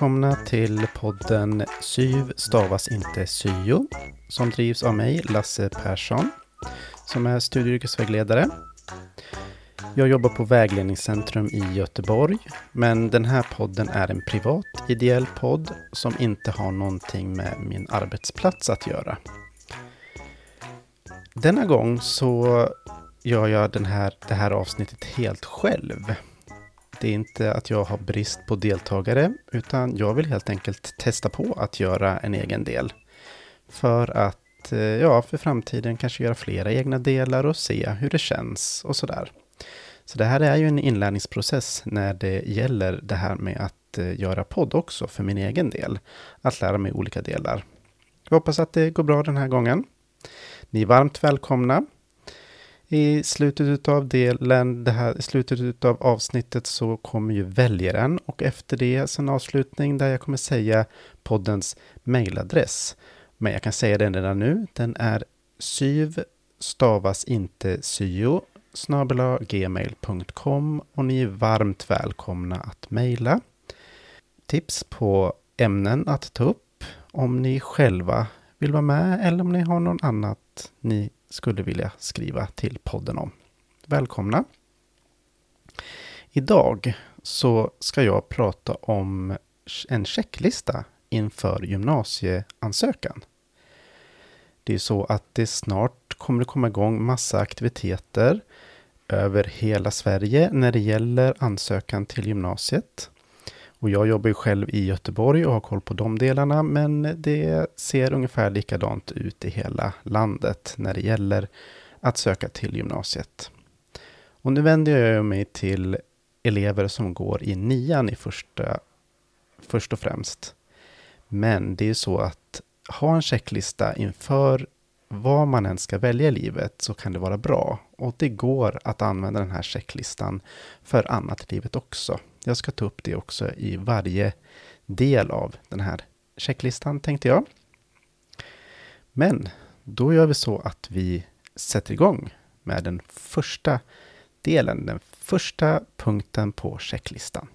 Välkomna till podden SYV stavas inte syo som drivs av mig, Lasse Persson, som är studie och yrkesvägledare. Jag jobbar på Vägledningscentrum i Göteborg, men den här podden är en privat ideell podd som inte har någonting med min arbetsplats att göra. Denna gång så gör jag den här, det här avsnittet helt själv. Det är inte att jag har brist på deltagare, utan jag vill helt enkelt testa på att göra en egen del. För att, eh, ja, för framtiden kanske göra flera egna delar och se hur det känns och sådär. Så det här är ju en inlärningsprocess när det gäller det här med att eh, göra podd också för min egen del. Att lära mig olika delar. Jag hoppas att det går bra den här gången. Ni är varmt välkomna. I slutet av delen, det här, slutet av avsnittet så kommer ju väljaren och efter det så en avslutning där jag kommer säga poddens mejladress. Men jag kan säga den redan nu. Den är syv stavas inte syo gmail.com och ni är varmt välkomna att mejla. Tips på ämnen att ta upp om ni själva vill vara med eller om ni har någon annat ni skulle vilja skriva till podden om. Välkomna! Idag så ska jag prata om en checklista inför gymnasieansökan. Det är så att det snart kommer att komma igång massa aktiviteter över hela Sverige när det gäller ansökan till gymnasiet. Och jag jobbar ju själv i Göteborg och har koll på de delarna, men det ser ungefär likadant ut i hela landet när det gäller att söka till gymnasiet. Och nu vänder jag mig till elever som går i nian i första, först och främst. Men det är så att ha en checklista inför vad man än ska välja i livet så kan det vara bra. Och det går att använda den här checklistan för annat i livet också. Jag ska ta upp det också i varje del av den här checklistan tänkte jag. Men då gör vi så att vi sätter igång med den första delen, den första punkten på checklistan.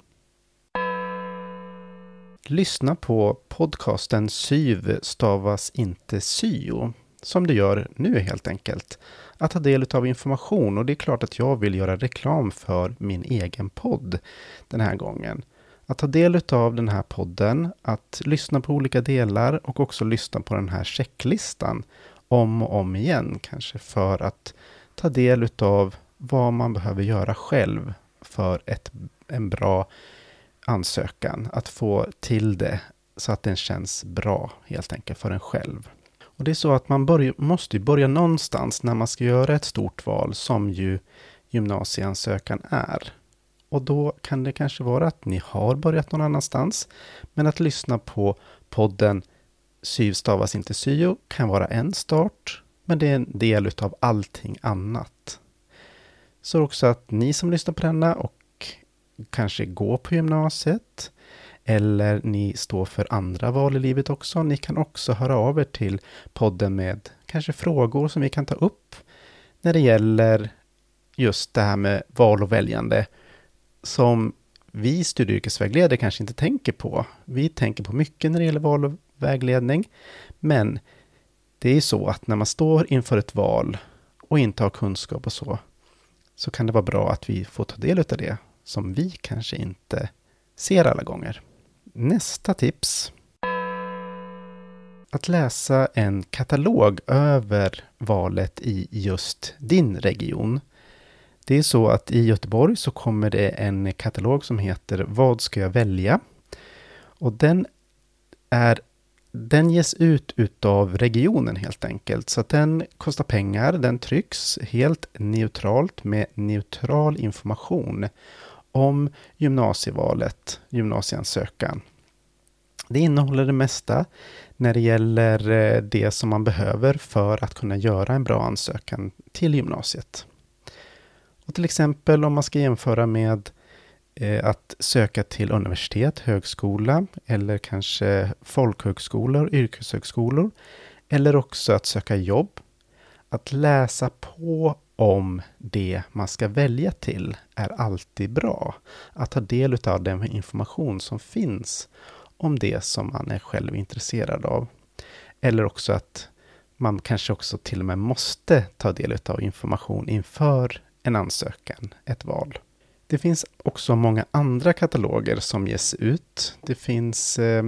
Lyssna på podcasten SYV stavas inte syo, som du gör nu helt enkelt. Att ta del av information och det är klart att jag vill göra reklam för min egen podd den här gången. Att ta del av den här podden, att lyssna på olika delar och också lyssna på den här checklistan om och om igen kanske för att ta del av vad man behöver göra själv för ett, en bra ansökan. Att få till det så att den känns bra helt enkelt för en själv. Och det är så att man börj måste börja någonstans när man ska göra ett stort val som ju gymnasieansökan är. Och då kan det kanske vara att ni har börjat någon annanstans. Men att lyssna på podden Syv stavas inte syo kan vara en start. Men det är en del utav allting annat. Så också att ni som lyssnar på denna och kanske går på gymnasiet eller ni står för andra val i livet också. Ni kan också höra av er till podden med kanske frågor som vi kan ta upp när det gäller just det här med val och väljande som vi studieyrkesvägledare kanske inte tänker på. Vi tänker på mycket när det gäller val och vägledning, men det är så att när man står inför ett val och inte har kunskap och så, så kan det vara bra att vi får ta del av det som vi kanske inte ser alla gånger. Nästa tips. Att läsa en katalog över valet i just din region. Det är så att i Göteborg så kommer det en katalog som heter Vad ska jag välja? Och den är den ges ut utav regionen helt enkelt. Så att den kostar pengar, den trycks helt neutralt med neutral information om gymnasievalet, gymnasieansökan. Det innehåller det mesta när det gäller eh, det som man behöver för att kunna göra en bra ansökan till gymnasiet. Och till exempel om man ska jämföra med eh, att söka till universitet, högskola eller kanske folkhögskolor, yrkeshögskolor. Eller också att söka jobb. Att läsa på om det man ska välja till är alltid bra. Att ta del av den information som finns om det som man är själv intresserad av. Eller också att man kanske också till och med måste ta del av information inför en ansökan, ett val. Det finns också många andra kataloger som ges ut. Det finns eh,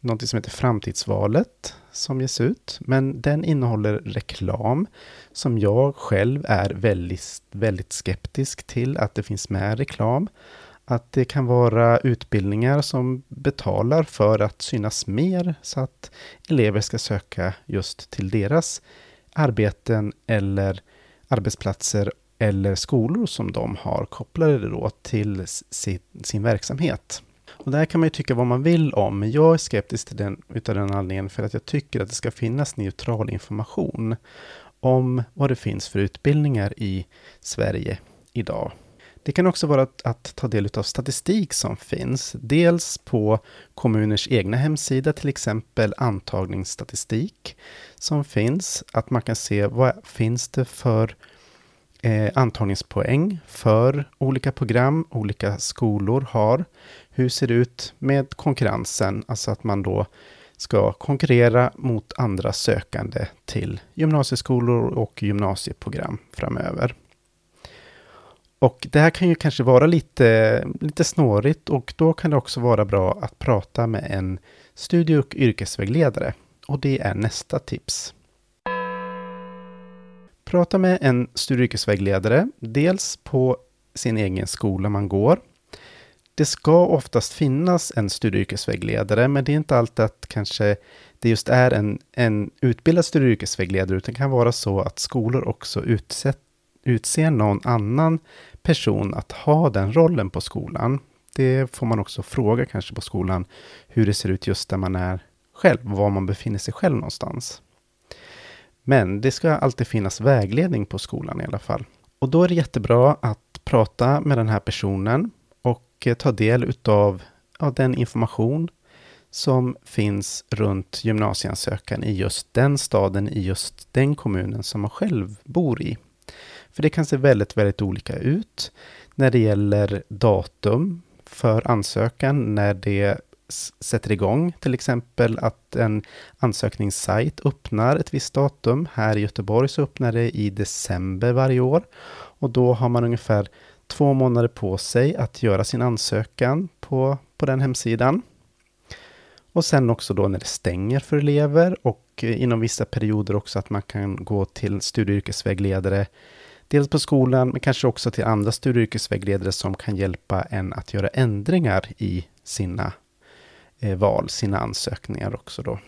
något som heter Framtidsvalet som ges ut, men den innehåller reklam som jag själv är väldigt, väldigt skeptisk till att det finns med reklam. Att det kan vara utbildningar som betalar för att synas mer så att elever ska söka just till deras arbeten eller arbetsplatser eller skolor som de har kopplade då till sin, sin verksamhet. Och det här kan man ju tycka vad man vill om, men jag är skeptisk till den utav den anledningen för att jag tycker att det ska finnas neutral information om vad det finns för utbildningar i Sverige idag. Det kan också vara att, att, ta del av statistik som finns. Dels på kommuners egna hemsida, till exempel antagningsstatistik som finns. Att man kan se vad finns det för eh, antagningspoäng för olika program olika skolor har. Hur ser det ut med konkurrensen? Alltså att man då ska konkurrera mot andra sökande till gymnasieskolor och gymnasieprogram framöver. Och det här kan ju kanske vara lite, lite snårigt och då kan det också vara bra att prata med en studie och yrkesvägledare. Och det är nästa tips. Prata med en studie och yrkesvägledare, dels på sin egen skola man går. Det ska oftast finnas en studie och yrkesvägledare, men det är inte alltid att kanske det just är en, en utbildad studie och yrkesvägledare, utan det kan vara så att skolor också utsätt, utser någon annan person att ha den rollen på skolan. Det får man också fråga kanske på skolan, hur det ser ut just där man är själv, var man befinner sig själv någonstans. Men det ska alltid finnas vägledning på skolan i alla fall. Och då är det jättebra att prata med den här personen och eh, ta del utav ja, den information som finns runt gymnasieansökan i just den staden, i just den kommunen som man själv bor i. För det kan se väldigt, väldigt olika ut när det gäller datum för ansökan, när det sätter igång. Till exempel att en ansökningssajt öppnar ett visst datum. Här i Göteborg så öppnar det i december varje år. Och då har man ungefär två månader på sig att göra sin ansökan på, på den hemsidan. Och sen också då när det stänger för elever och inom vissa perioder också att man kan gå till studie och yrkesvägledare Dels på skolan, men kanske också till andra studie och yrkesvägledare som kan hjälpa en att göra ändringar i sina Eh, val, sina ansökningar också då.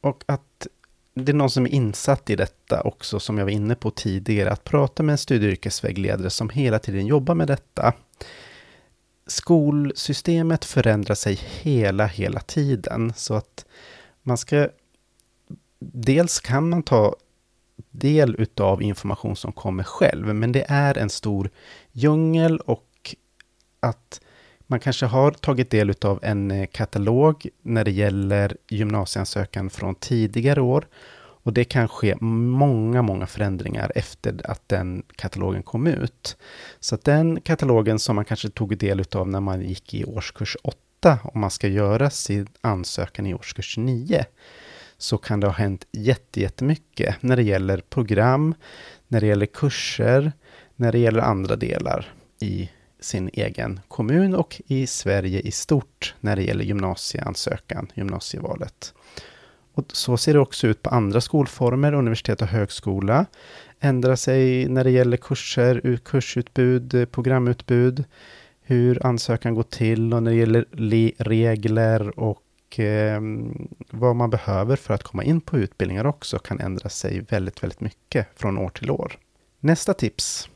Och att det är någon som är insatt i detta också, som jag var inne på tidigare, att prata med en studie och yrkesvägledare som hela tiden jobbar med detta. Skolsystemet förändrar sig hela, hela tiden, så att man ska Dels kan man ta del utav information som kommer själv, men det är en stor djungel och att man kanske har tagit del utav en eh, katalog när det gäller gymnasieansökan från tidigare år. Och det kan ske många, många förändringar efter att den katalogen kom ut. Så att den katalogen som man kanske tog del utav när man gick i årskurs 8, om man ska göra sin ansökan i årskurs 9, så kan det ha hänt jättemycket när det gäller program, när det gäller kurser, när det gäller andra delar i sin egen kommun och i Sverige i stort när det gäller gymnasieansökan, gymnasievalet. Och så ser det också ut på andra skolformer, universitet och högskola. Ändrar sig när det gäller kurser, kursutbud, programutbud, hur ansökan går till och när det gäller regler och eh, vad man behöver för att komma in på utbildningar också kan ändra sig väldigt, väldigt mycket från år till år. Nästa tips.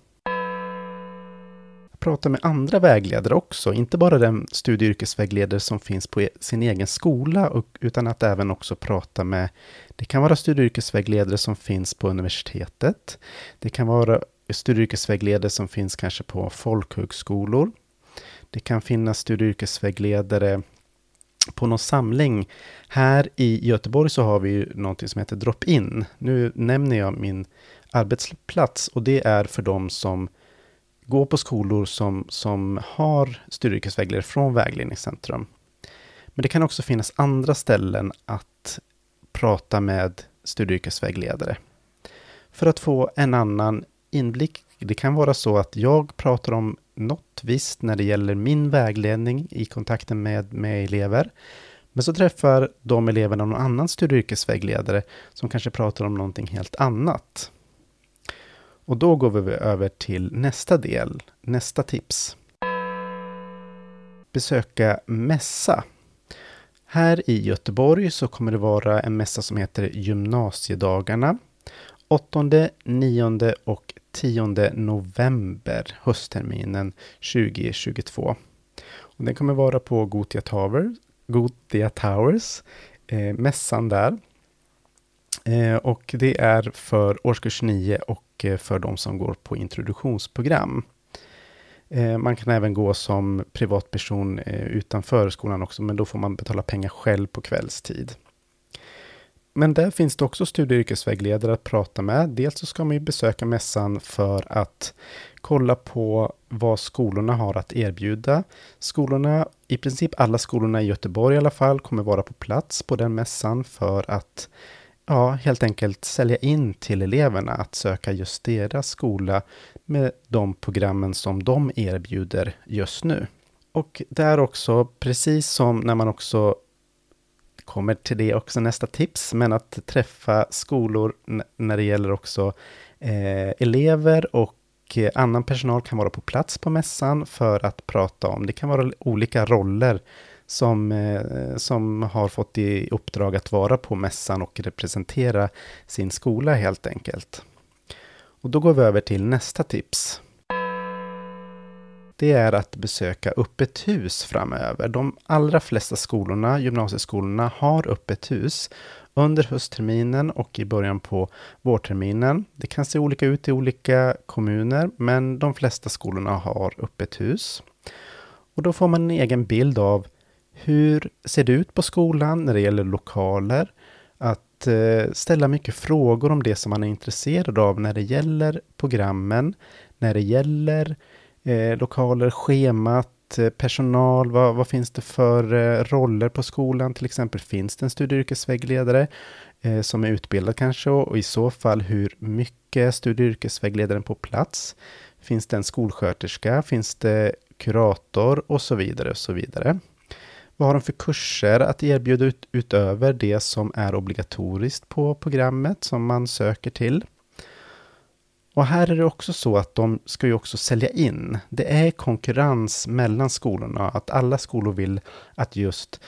Prata med andra vägledare också, inte bara den studie och yrkesvägledare som finns på e- sin egen skola, utan att även också prata med, det kan vara studie och yrkesvägledare som finns på universitetet. Det kan vara studie och yrkesvägledare som finns kanske på folkhögskolor. Det kan finnas studie och yrkesvägledare på någon samling. Här i Göteborg så har vi ju någonting som heter Drop-In. Nu nämner jag min arbetsplats och det är för de som gå på skolor som, som har studie och yrkesvägledare från Vägledningscentrum. Men det kan också finnas andra ställen att prata med studie och yrkesvägledare. För att få en annan inblick. Det kan vara så att jag pratar om något visst när det gäller min vägledning i kontakten med, med elever. Men så träffar de eleverna någon annan studie och yrkesvägledare som kanske pratar om någonting helt annat. Och då går vi över till nästa del, nästa tips. Besöka mässa. Här i Göteborg så kommer det vara en mässa som heter Gymnasiedagarna. 8, 9 och 10 november höstterminen 2022. Och den kommer vara på Gotia, Tower, Gotia Towers, eh, mässan där. Eh, och det är för årskurs 9 och och eh, för de som går på introduktionsprogram. Eh, man kan även gå som privatperson eh, utanför skolan också, men då får man betala pengar själv på kvällstid. Men där finns det också studie och yrkesvägledare att prata med. Dels så ska man ju besöka mässan för att kolla på vad skolorna har att erbjuda. Skolorna, i princip alla skolorna i Göteborg i alla fall, kommer vara på plats på den mässan för att ja, helt enkelt sälja in till eleverna att söka just deras skola med de programmen som de erbjuder just nu. Och där också precis som när man också kommer till det också nästa tips, men att träffa skolor när det gäller också eh, elever och annan personal kan vara på plats på mässan för att prata om, det kan vara olika roller som, eh, som har fått i uppdrag att vara på mässan och representera sin skola helt enkelt. Och då går vi över till nästa tips det är att besöka öppet hus framöver. De allra flesta skolorna, gymnasieskolorna, har öppet hus under höstterminen och i början på vårterminen. Det kan se olika ut i olika kommuner, men de flesta skolorna har öppet hus. Och då får man en egen bild av hur ser det ut på skolan när det gäller lokaler? Att eh, ställa mycket frågor om det som man är intresserad av när det gäller programmen, när det gäller eh, lokaler, schemat, eh, personal, vad, vad, finns det för eh, roller på skolan? Till exempel finns det en studie och yrkesvägledare eh, som är utbildad kanske och i så fall hur mycket studie och yrkesvägledaren på plats? Finns det en skolsköterska? Finns det kurator och så vidare och så vidare. Vad har de för kurser att erbjuda ut, utöver det som är obligatoriskt på programmet som man söker till? Och här är det också så att de ska ju också sälja in. Det är konkurrens mellan skolorna, att alla skolor vill att just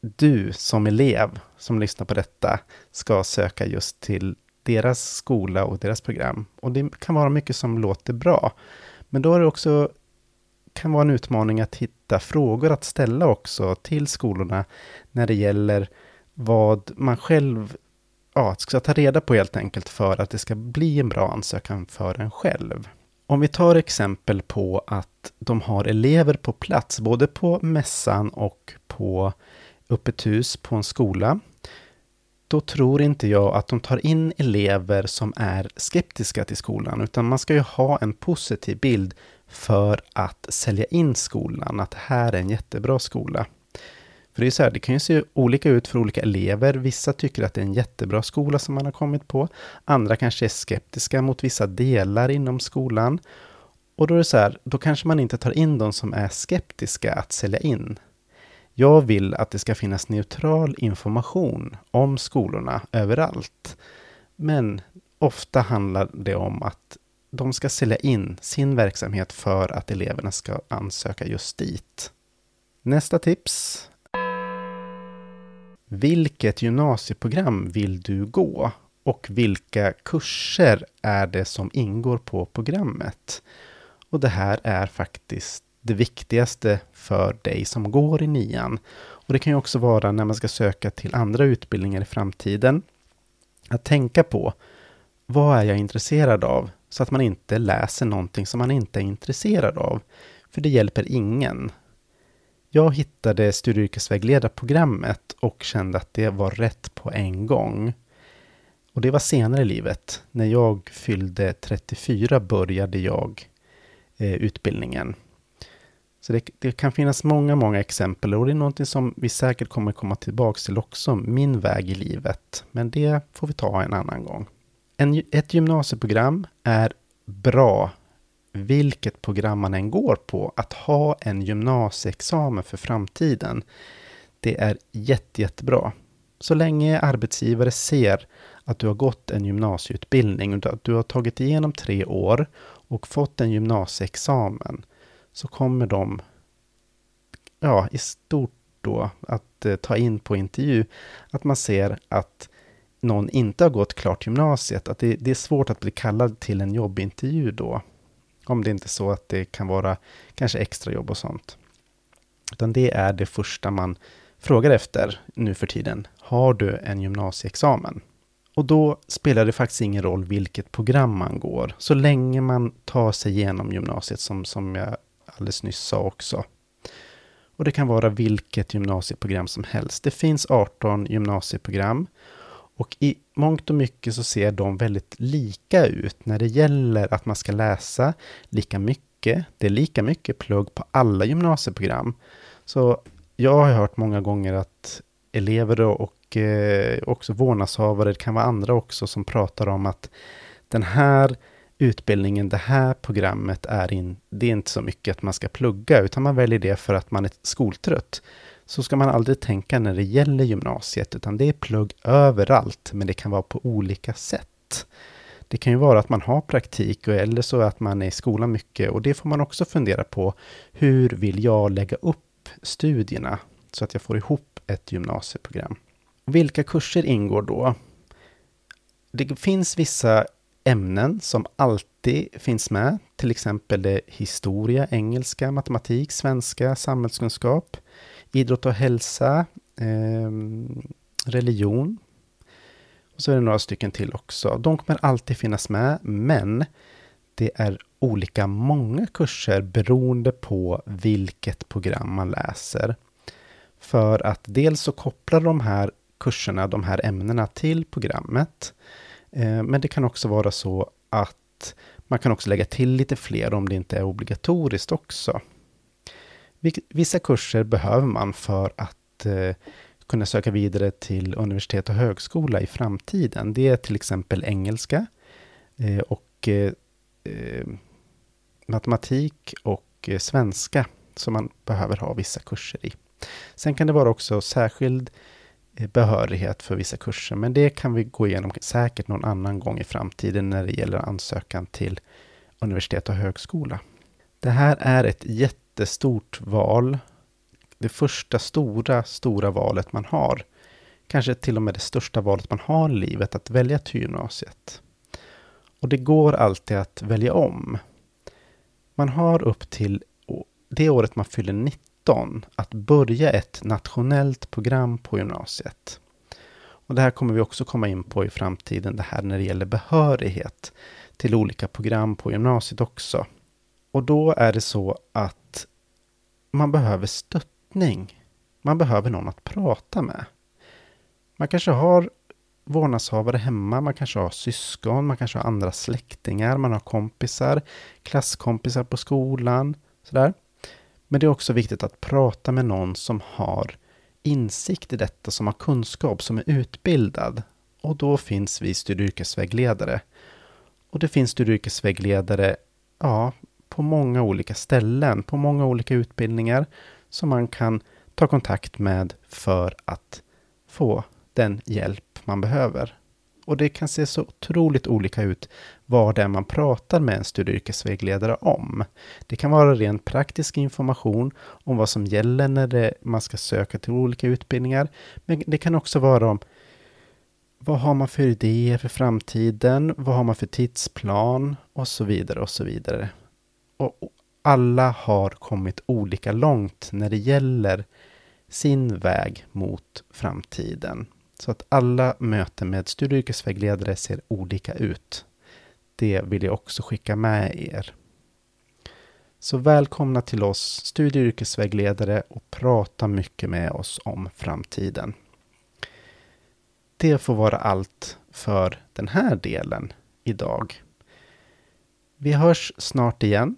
du som elev som lyssnar på detta ska söka just till deras skola och deras program. Och det kan vara mycket som låter bra. Men då är det också kan vara en utmaning att hitta frågor att ställa också till skolorna när det gäller vad man själv ja, ska ta reda på helt enkelt för att det ska bli en bra ansökan för en själv. Om vi tar exempel på att de har elever på plats, både på mässan och på öppet hus på en skola, då tror inte jag att de tar in elever som är skeptiska till skolan, utan man ska ju ha en positiv bild för att sälja in skolan, att det här är en jättebra skola. För det är så här, det kan ju se olika ut för olika elever. Vissa tycker att det är en jättebra skola som man har kommit på. Andra kanske är skeptiska mot vissa delar inom skolan. Och då är det så här, då kanske man inte tar in de som är skeptiska att sälja in. Jag vill att det ska finnas neutral information om skolorna överallt. Men ofta handlar det om att de ska sälja in sin verksamhet för att eleverna ska ansöka just dit. Nästa tips vilket gymnasieprogram vill du gå? Och vilka kurser är det som ingår på programmet? Och det här är faktiskt det viktigaste för dig som går i nian. Och det kan ju också vara när man ska söka till andra utbildningar i framtiden. Att tänka på vad är jag intresserad av? Så att man inte läser någonting som man inte är intresserad av. För det hjälper ingen. Jag hittade studie och och kände att det var rätt på en gång. Och det var senare i livet. När jag fyllde 34 började jag eh, utbildningen. Så det, det, kan finnas många, många exempel och det är någonting som vi säkert kommer komma tillbaka till också, min väg i livet. Men det får vi ta en annan gång. En, ett gymnasieprogram är bra, vilket program man än går på, att ha en gymnasieexamen för framtiden. Det är jätte, jättebra. Så länge arbetsgivare ser att du har gått en gymnasieutbildning, att du har tagit igenom tre år och fått en gymnasieexamen, så kommer de ja, i stort då att eh, ta in på intervju att man ser att någon inte har gått klart gymnasiet, att det, det, är svårt att bli kallad till en jobbintervju då. Om det inte är så att det kan vara kanske extrajobb och sånt. Utan det är det första man frågar efter nu för tiden. Har du en gymnasieexamen? Och då spelar det faktiskt ingen roll vilket program man går, så länge man tar sig igenom gymnasiet som, som jag alldeles nyss sa också. Och det kan vara vilket gymnasieprogram som helst. Det finns 18 gymnasieprogram och i mångt och mycket så ser de väldigt lika ut när det gäller att man ska läsa lika mycket. Det är lika mycket plugg på alla gymnasieprogram. Så jag har hört många gånger att elever och eh, också vårdnadshavare, det kan vara andra också, som pratar om att den här utbildningen, det här programmet är in, det är inte så mycket att man ska plugga, utan man väljer det för att man är skoltrött. Så ska man aldrig tänka när det gäller gymnasiet, utan det är plugg överallt, men det kan vara på olika sätt. Det kan ju vara att man har praktik eller så att man är i skolan mycket och det får man också fundera på. Hur vill jag lägga upp studierna så att jag får ihop ett gymnasieprogram? Vilka kurser ingår då? Det finns vissa ämnen som alltid finns med, till exempel historia, engelska, matematik, svenska, samhällskunskap, idrott och hälsa, eh, religion. Och så är det några stycken till också. De kommer alltid finnas med, men det är olika många kurser beroende på vilket program man läser. För att dels så kopplar de här kurserna, de här ämnena till programmet. Eh, men det kan också vara så att man kan också lägga till lite fler om det inte är obligatoriskt också. Vissa kurser behöver man för att eh, kunna söka vidare till universitet och högskola i framtiden. Det är till exempel engelska eh, och eh, matematik och svenska som man behöver ha vissa kurser i. Sen kan det vara också särskild behörighet för vissa kurser, men det kan vi gå igenom säkert någon annan gång i framtiden när det gäller ansökan till universitet och högskola. Det här är ett jättestort val. Det första stora, stora valet man har. Kanske till och med det största valet man har i livet, att välja till gymnasiet. Och det går alltid att välja om. Man har upp till det året man fyller 19 att börja ett nationellt program på gymnasiet. Och det här kommer vi också komma in på i framtiden, det här när det gäller behörighet till olika program på gymnasiet också. Och då är det så att man behöver stöttning. Man behöver någon att prata med. Man kanske har vårdnadshavare hemma, man kanske har syskon, man kanske har andra släktingar, man har kompisar, klasskompisar på skolan, sådär. Men det är också viktigt att prata med någon som har insikt i detta, som har kunskap, som är utbildad. Och då finns vi studie Och Och det finns studie och ja, på många olika ställen, på många olika utbildningar som man kan ta kontakt med för att få den hjälp man behöver. Och det kan se så otroligt olika ut vad det är man pratar med en studieyrkesvägledare om. Det kan vara rent praktisk information om vad som gäller när det, man ska söka till olika utbildningar. Men det kan också vara om vad har man för idéer för framtiden? Vad har man för tidsplan? Och så vidare och så vidare. Och alla har kommit olika långt när det gäller sin väg mot framtiden. Så att alla möten med studie och yrkesvägledare ser olika ut. Det vill jag också skicka med er. Så välkomna till oss studie och yrkesvägledare och prata mycket med oss om framtiden. Det får vara allt för den här delen idag. Vi hörs snart igen,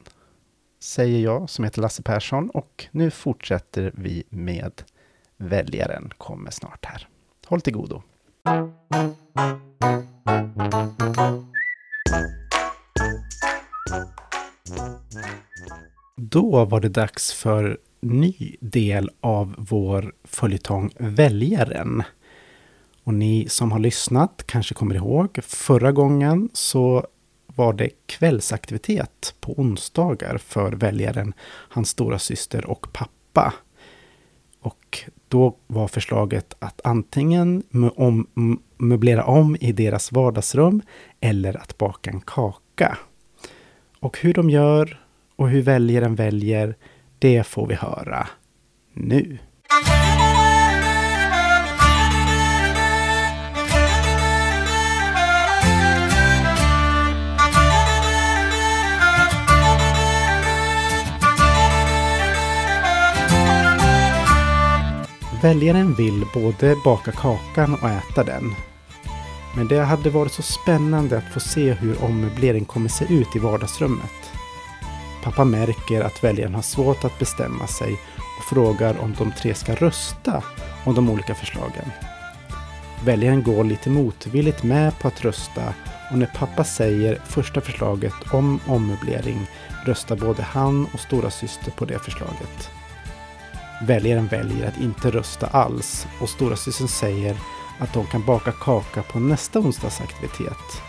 säger jag som heter Lasse Persson och nu fortsätter vi med Väljaren kommer snart här. Håll till godo! Då var det dags för ny del av vår följetong Väljaren. Och ni som har lyssnat kanske kommer ihåg förra gången så var det kvällsaktivitet på onsdagar för väljaren, hans stora syster och pappa. Och då var förslaget att antingen om, möblera om i deras vardagsrum eller att baka en kaka. Och hur de gör och hur väljaren väljer, det får vi höra nu. Väljaren vill både baka kakan och äta den. Men det hade varit så spännande att få se hur ommöblering kommer se ut i vardagsrummet. Pappa märker att väljaren har svårt att bestämma sig och frågar om de tre ska rösta om de olika förslagen. Väljaren går lite motvilligt med på att rösta och när pappa säger första förslaget om ommöblering röstar både han och stora syster på det förslaget. Väljaren väljer att inte rösta alls och storasystern säger att de kan baka kaka på nästa onsdagsaktivitet.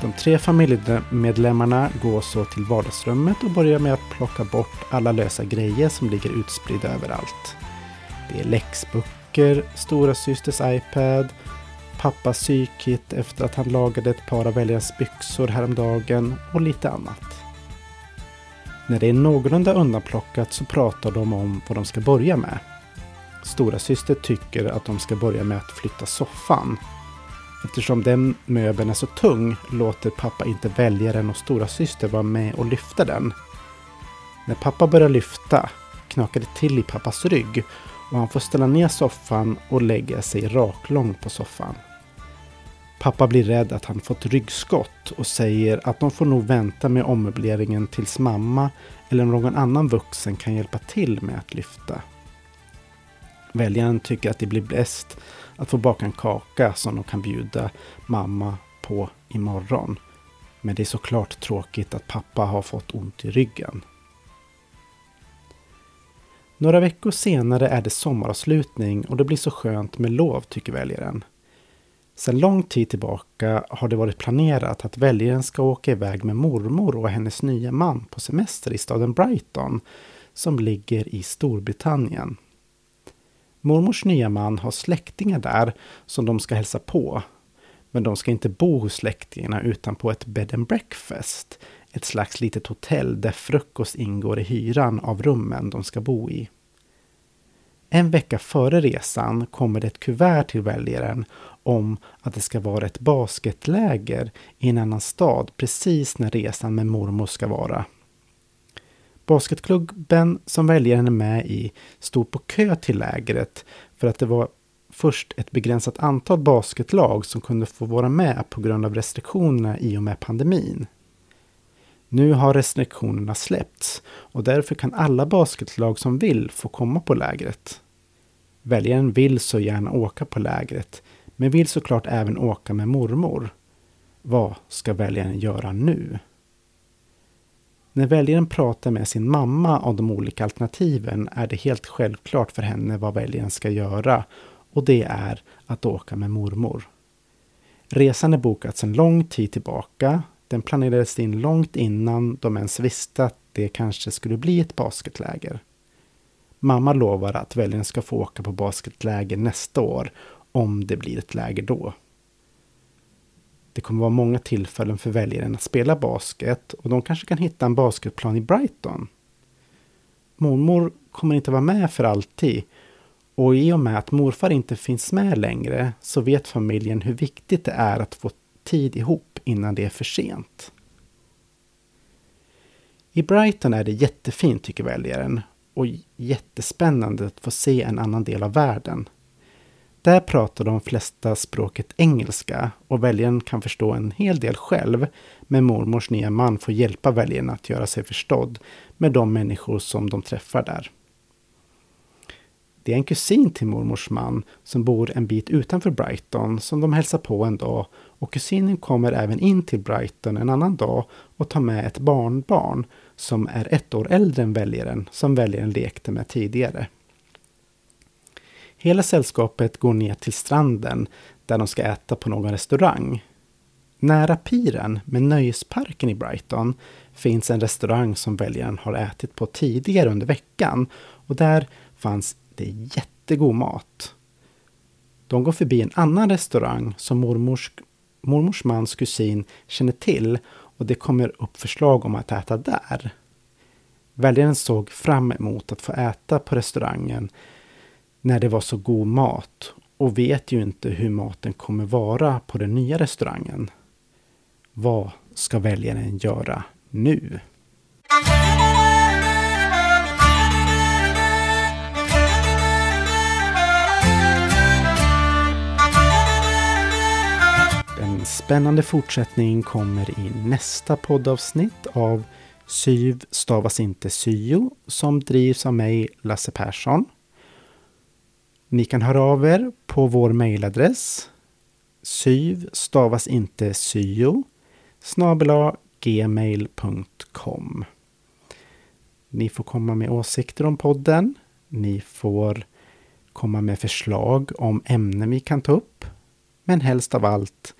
De tre familjemedlemmarna går så till vardagsrummet och börjar med att plocka bort alla lösa grejer som ligger utspridda överallt. Det är läxböcker, storasysters iPad, pappas sykit efter att han lagade ett par av väljarens byxor häromdagen och lite annat. När det är någorlunda undanplockat så pratar de om vad de ska börja med. Stora syster tycker att de ska börja med att flytta soffan. Eftersom den möbeln är så tung låter pappa inte väljaren och stora syster vara med och lyfta den. När pappa börjar lyfta knakar det till i pappas rygg och han får ställa ner soffan och lägga sig raklång på soffan. Pappa blir rädd att han fått ryggskott och säger att de får nog vänta med ommöbleringen tills mamma eller någon annan vuxen kan hjälpa till med att lyfta. Väljaren tycker att det blir bäst att få baka en kaka som de kan bjuda mamma på imorgon. Men det är såklart tråkigt att pappa har fått ont i ryggen. Några veckor senare är det sommaravslutning och det blir så skönt med lov tycker väljaren. Sedan lång tid tillbaka har det varit planerat att väljaren ska åka iväg med mormor och hennes nya man på semester i staden Brighton som ligger i Storbritannien. Mormors nya man har släktingar där som de ska hälsa på. Men de ska inte bo hos släktingarna utan på ett bed and breakfast. Ett slags litet hotell där frukost ingår i hyran av rummen de ska bo i. En vecka före resan kommer det ett kuvert till väljaren om att det ska vara ett basketläger i en annan stad precis när resan med mormor ska vara. Basketklubben som väljaren är med i stod på kö till lägret för att det var först ett begränsat antal basketlag som kunde få vara med på grund av restriktionerna i och med pandemin. Nu har restriktionerna släppts och därför kan alla basketlag som vill få komma på lägret. Väljaren vill så gärna åka på lägret men vill såklart även åka med mormor. Vad ska väljaren göra nu? När väljaren pratar med sin mamma om de olika alternativen är det helt självklart för henne vad väljaren ska göra och det är att åka med mormor. Resan är bokad sedan lång tid tillbaka. Den planerades in långt innan de ens visste att det kanske skulle bli ett basketläger. Mamma lovar att väljaren ska få åka på basketläger nästa år om det blir ett läger då. Det kommer vara många tillfällen för väljaren att spela basket och de kanske kan hitta en basketplan i Brighton. Mormor kommer inte vara med för alltid och i och med att morfar inte finns med längre så vet familjen hur viktigt det är att få tid ihop innan det är för sent. I Brighton är det jättefint tycker väljaren och jättespännande att få se en annan del av världen. Där pratar de flesta språket engelska och väljaren kan förstå en hel del själv. Men mormors nya man får hjälpa väljaren att göra sig förstådd med de människor som de träffar där. Det är en kusin till mormors man som bor en bit utanför Brighton som de hälsar på en dag och kusinen kommer även in till Brighton en annan dag och tar med ett barnbarn som är ett år äldre än väljaren som väljaren lekte med tidigare. Hela sällskapet går ner till stranden där de ska äta på någon restaurang. Nära piren med nöjesparken i Brighton finns en restaurang som väljaren har ätit på tidigare under veckan och där fanns det jättegod mat. De går förbi en annan restaurang som mormors, mormors mans kusin känner till och det kommer upp förslag om att äta där. Väljaren såg fram emot att få äta på restaurangen när det var så god mat och vet ju inte hur maten kommer vara på den nya restaurangen. Vad ska väljaren göra nu? Spännande fortsättning kommer i nästa poddavsnitt av Syv stavas inte syo som drivs av mig, Lasse Persson. Ni kan höra av er på vår mejladress syv stavas inte syo snabela gmail.com. Ni får komma med åsikter om podden. Ni får komma med förslag om ämnen vi kan ta upp. Men helst av allt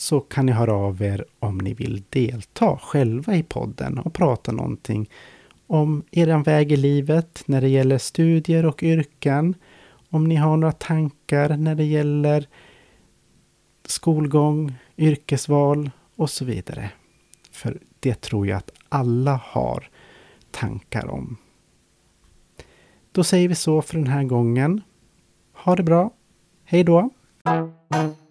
så kan ni höra av er om ni vill delta själva i podden och prata någonting om er väg i livet när det gäller studier och yrken. Om ni har några tankar när det gäller skolgång, yrkesval och så vidare. För det tror jag att alla har tankar om. Då säger vi så för den här gången. Ha det bra. Hej då!